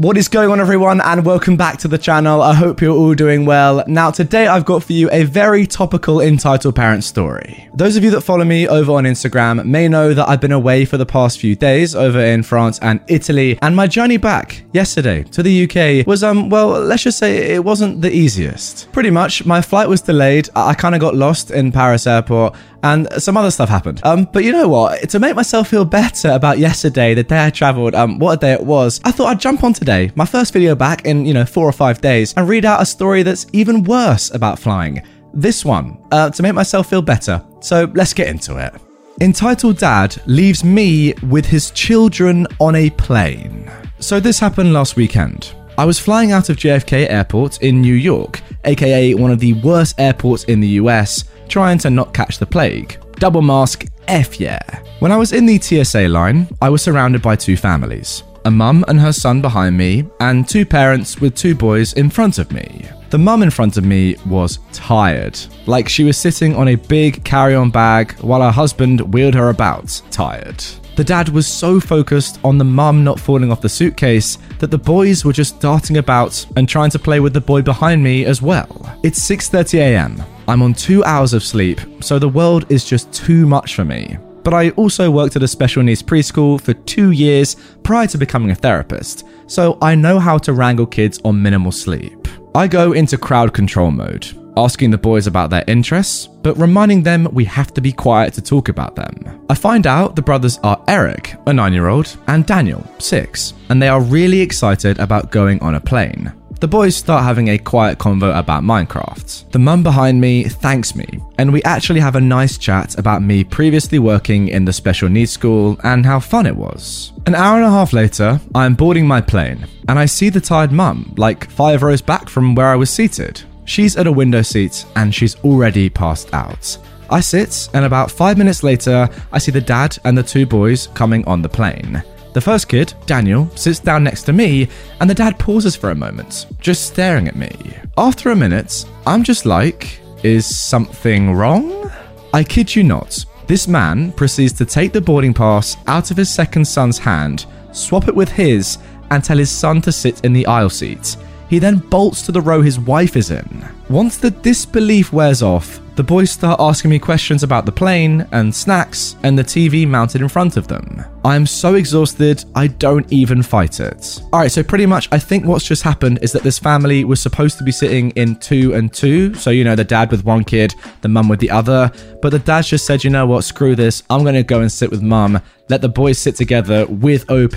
What is going on, everyone, and welcome back to the channel. I hope you're all doing well. Now, today I've got for you a very topical entitled parent story. Those of you that follow me over on Instagram may know that I've been away for the past few days over in France and Italy, and my journey back yesterday to the UK was, um, well, let's just say it wasn't the easiest. Pretty much, my flight was delayed. I kind of got lost in Paris airport, and some other stuff happened. Um, but you know what? To make myself feel better about yesterday, the day I travelled, um, what a day it was, I thought I'd jump on today, my first video back in, you know, four or five days, and read out a story that's even worse about flying. This one, uh, to make myself feel better. So let's get into it. Entitled Dad leaves me with his children on a plane. So this happened last weekend. I was flying out of JFK Airport in New York, aka one of the worst airports in the US, trying to not catch the plague. Double mask, F yeah. When I was in the TSA line, I was surrounded by two families a mum and her son behind me, and two parents with two boys in front of me. The mum in front of me was tired, like she was sitting on a big carry on bag while her husband wheeled her about, tired. The dad was so focused on the mum not falling off the suitcase that the boys were just darting about and trying to play with the boy behind me as well. It's 6:30 a.m. I'm on 2 hours of sleep, so the world is just too much for me. But I also worked at a special needs preschool for 2 years prior to becoming a therapist, so I know how to wrangle kids on minimal sleep. I go into crowd control mode, asking the boys about their interests, but reminding them we have to be quiet to talk about them. I find out the brothers are Eric, a 9 year old, and Daniel, 6, and they are really excited about going on a plane. The boys start having a quiet convo about Minecraft. The mum behind me thanks me, and we actually have a nice chat about me previously working in the special needs school and how fun it was. An hour and a half later, I am boarding my plane, and I see the tired mum, like five rows back from where I was seated. She's at a window seat and she's already passed out. I sit, and about five minutes later, I see the dad and the two boys coming on the plane. The first kid, Daniel, sits down next to me, and the dad pauses for a moment, just staring at me. After a minute, I'm just like, is something wrong? I kid you not. This man proceeds to take the boarding pass out of his second son's hand, swap it with his, and tell his son to sit in the aisle seat. He then bolts to the row his wife is in. Once the disbelief wears off, the boys start asking me questions about the plane and snacks and the TV mounted in front of them. I am so exhausted, I don't even fight it. Alright, so pretty much, I think what's just happened is that this family was supposed to be sitting in two and two. So, you know, the dad with one kid, the mum with the other. But the dad just said, you know what, screw this, I'm gonna go and sit with mum, let the boys sit together with OP,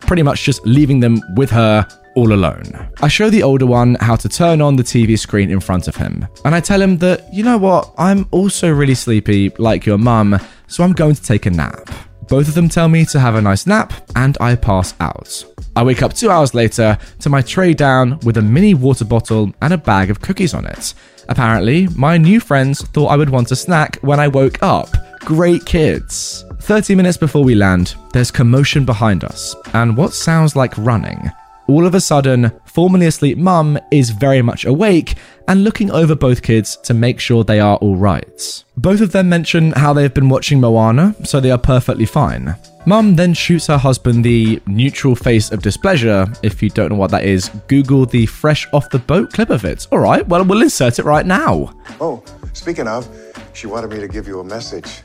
pretty much just leaving them with her all alone. I show the older one how to turn on the TV screen in front of him, and I tell him that, you know what, I'm also really sleepy, like your mum, so I'm going to take a nap. Both of them tell me to have a nice nap, and I pass out. I wake up two hours later to my tray down with a mini water bottle and a bag of cookies on it. Apparently, my new friends thought I would want a snack when I woke up. Great kids. 30 minutes before we land, there's commotion behind us, and what sounds like running. All of a sudden, formerly asleep mum is very much awake and looking over both kids to make sure they are all right. Both of them mention how they have been watching Moana, so they are perfectly fine. Mum then shoots her husband the neutral face of displeasure. If you don't know what that is, Google the fresh off the boat clip of it. All right, well, we'll insert it right now. Oh, speaking of, she wanted me to give you a message.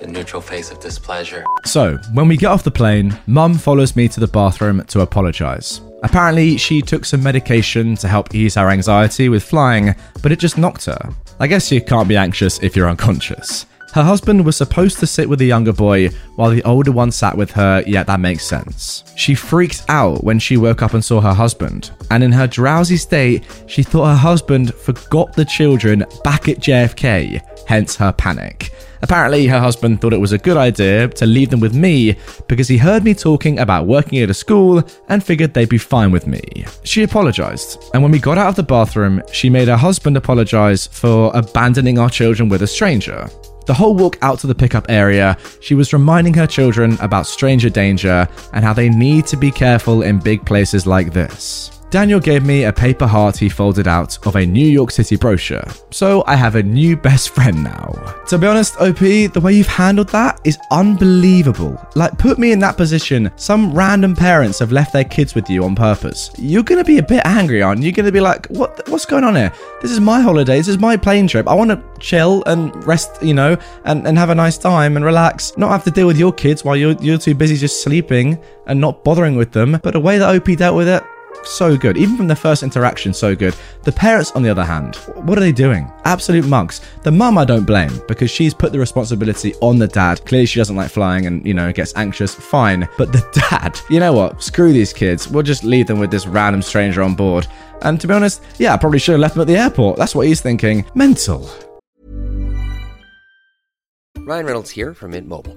The neutral face of displeasure. So, when we get off the plane, Mum follows me to the bathroom to apologise. Apparently, she took some medication to help ease her anxiety with flying, but it just knocked her. I guess you can't be anxious if you're unconscious. Her husband was supposed to sit with the younger boy while the older one sat with her, yet that makes sense. She freaked out when she woke up and saw her husband, and in her drowsy state, she thought her husband forgot the children back at JFK, hence her panic. Apparently, her husband thought it was a good idea to leave them with me because he heard me talking about working at a school and figured they'd be fine with me. She apologized, and when we got out of the bathroom, she made her husband apologize for abandoning our children with a stranger. The whole walk out to the pickup area, she was reminding her children about stranger danger and how they need to be careful in big places like this. Daniel gave me a paper heart he folded out of a New York City brochure, so I have a new best friend now. To be honest, OP, the way you've handled that is unbelievable. Like, put me in that position. Some random parents have left their kids with you on purpose. You're gonna be a bit angry, aren't you? You're gonna be like, what? What's going on here? This is my holiday. This is my plane trip. I want to chill and rest, you know, and, and have a nice time and relax. Not have to deal with your kids while you're you're too busy just sleeping and not bothering with them. But the way that OP dealt with it, so good. Even from the first interaction, so good. The parents, on the other hand, what are they doing? Absolute mugs. The mum, I don't blame because she's put the responsibility on the dad. Clearly, she doesn't like flying and, you know, gets anxious. Fine. But the dad, you know what? Screw these kids. We'll just leave them with this random stranger on board. And to be honest, yeah, I probably should have left them at the airport. That's what he's thinking. Mental. Ryan Reynolds here from Mint Mobile.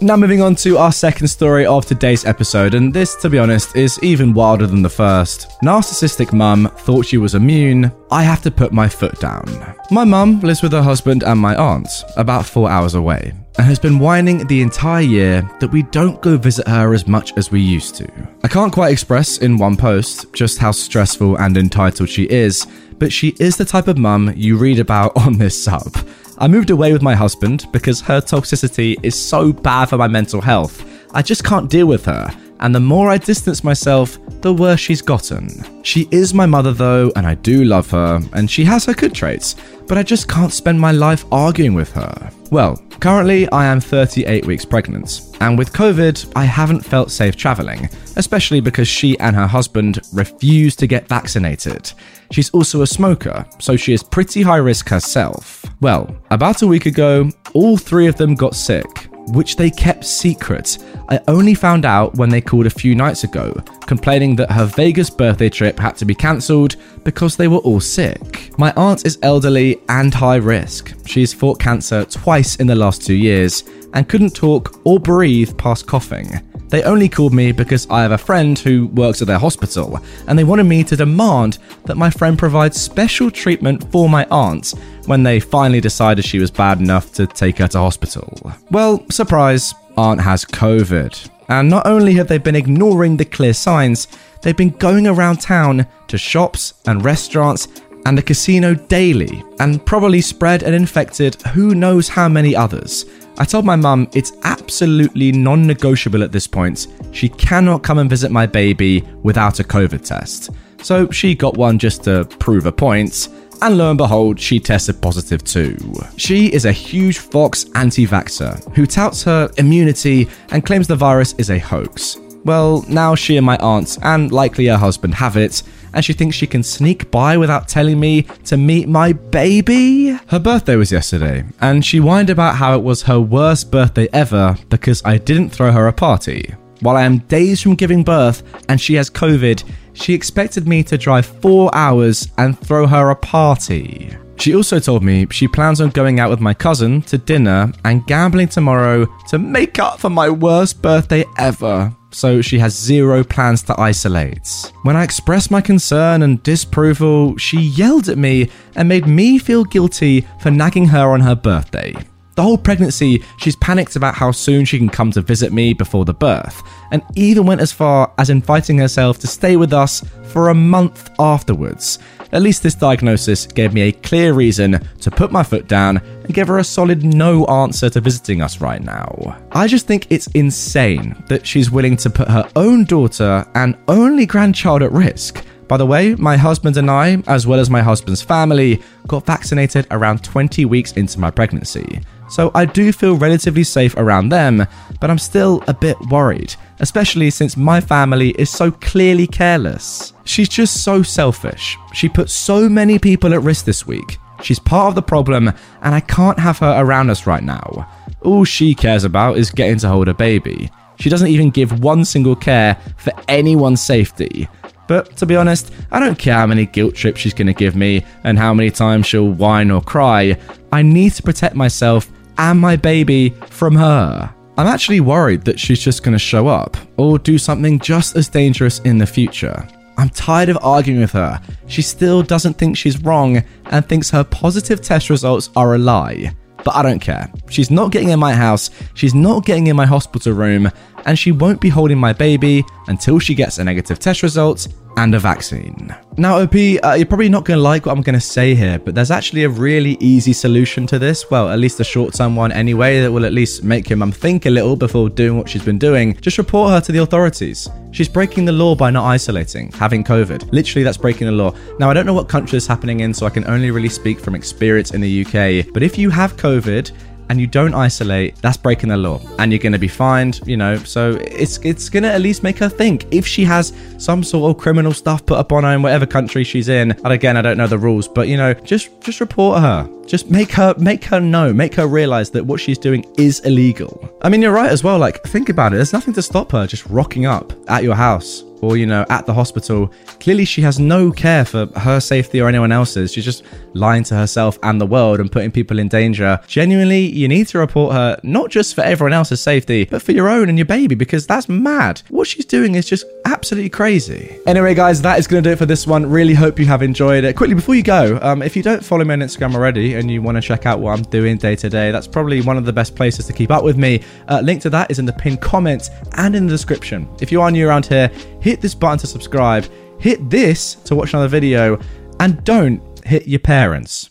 Now, moving on to our second story of today's episode, and this, to be honest, is even wilder than the first. Narcissistic mum thought she was immune. I have to put my foot down. My mum lives with her husband and my aunt, about four hours away, and has been whining the entire year that we don't go visit her as much as we used to. I can't quite express in one post just how stressful and entitled she is, but she is the type of mum you read about on this sub. I moved away with my husband because her toxicity is so bad for my mental health. I just can't deal with her, and the more I distance myself, the worse she's gotten. She is my mother though, and I do love her, and she has her good traits, but I just can't spend my life arguing with her. Well, currently I am 38 weeks pregnant, and with COVID, I haven't felt safe traveling, especially because she and her husband refuse to get vaccinated. She's also a smoker, so she is pretty high risk herself. Well, about a week ago, all three of them got sick, which they kept secret. I only found out when they called a few nights ago, complaining that her Vegas birthday trip had to be cancelled because they were all sick. My aunt is elderly and high risk. She's fought cancer twice in the last two years and couldn't talk or breathe past coughing. They only called me because I have a friend who works at their hospital, and they wanted me to demand that my friend provide special treatment for my aunt when they finally decided she was bad enough to take her to hospital. Well, surprise, aunt has COVID. And not only have they been ignoring the clear signs, they've been going around town to shops and restaurants and a casino daily and probably spread and infected who knows how many others. I told my mum it's absolutely non negotiable at this point. She cannot come and visit my baby without a COVID test. So she got one just to prove a point, and lo and behold, she tested positive too. She is a huge Fox anti vaxxer who touts her immunity and claims the virus is a hoax. Well, now she and my aunt, and likely her husband, have it, and she thinks she can sneak by without telling me to meet my baby? Her birthday was yesterday, and she whined about how it was her worst birthday ever because I didn't throw her a party. While I am days from giving birth and she has COVID, she expected me to drive four hours and throw her a party. She also told me she plans on going out with my cousin to dinner and gambling tomorrow to make up for my worst birthday ever so she has zero plans to isolate. When I expressed my concern and disapproval, she yelled at me and made me feel guilty for nagging her on her birthday. The whole pregnancy, she's panicked about how soon she can come to visit me before the birth, and even went as far as inviting herself to stay with us for a month afterwards. At least this diagnosis gave me a clear reason to put my foot down and give her a solid no answer to visiting us right now. I just think it's insane that she's willing to put her own daughter and only grandchild at risk. By the way, my husband and I, as well as my husband's family, got vaccinated around 20 weeks into my pregnancy. So I do feel relatively safe around them, but I'm still a bit worried, especially since my family is so clearly careless. She's just so selfish. She put so many people at risk this week. She's part of the problem, and I can't have her around us right now. All she cares about is getting to hold a baby. She doesn't even give one single care for anyone's safety. But to be honest, I don't care how many guilt trips she's going to give me and how many times she'll whine or cry. I need to protect myself and my baby from her. I'm actually worried that she's just going to show up or do something just as dangerous in the future. I'm tired of arguing with her. She still doesn't think she's wrong and thinks her positive test results are a lie. But I don't care. She's not getting in my house, she's not getting in my hospital room, and she won't be holding my baby until she gets a negative test result and a vaccine. Now, OP, uh, you're probably not going to like what I'm going to say here, but there's actually a really easy solution to this. Well, at least a short term one anyway, that will at least make your mum think a little before doing what she's been doing. Just report her to the authorities. She's breaking the law by not isolating, having COVID. Literally, that's breaking the law. Now, I don't know what country it's happening in, so I can only really speak from experience in the UK. But if you have COVID, and you don't isolate, that's breaking the law, and you're going to be fined. You know, so it's it's going to at least make her think if she has some sort of criminal stuff put up on her in whatever country she's in. And again, I don't know the rules, but you know, just just report her. Just make her make her know, make her realize that what she's doing is illegal. I mean, you're right as well. Like, think about it. There's nothing to stop her just rocking up at your house or, you know, at the hospital. Clearly, she has no care for her safety or anyone else's. She's just lying to herself and the world and putting people in danger. Genuinely, you need to report her, not just for everyone else's safety, but for your own and your baby, because that's mad. What she's doing is just absolutely crazy. Anyway, guys, that is going to do it for this one. Really hope you have enjoyed it. Quickly, before you go, um, if you don't follow me on Instagram already and you want to check out what I'm doing day to day, that's probably one of the best places to keep up with me. Uh, link to that is in the pinned comments and in the description. If you are new around here, hit this button to subscribe, hit this to watch another video, and don't hit your parents.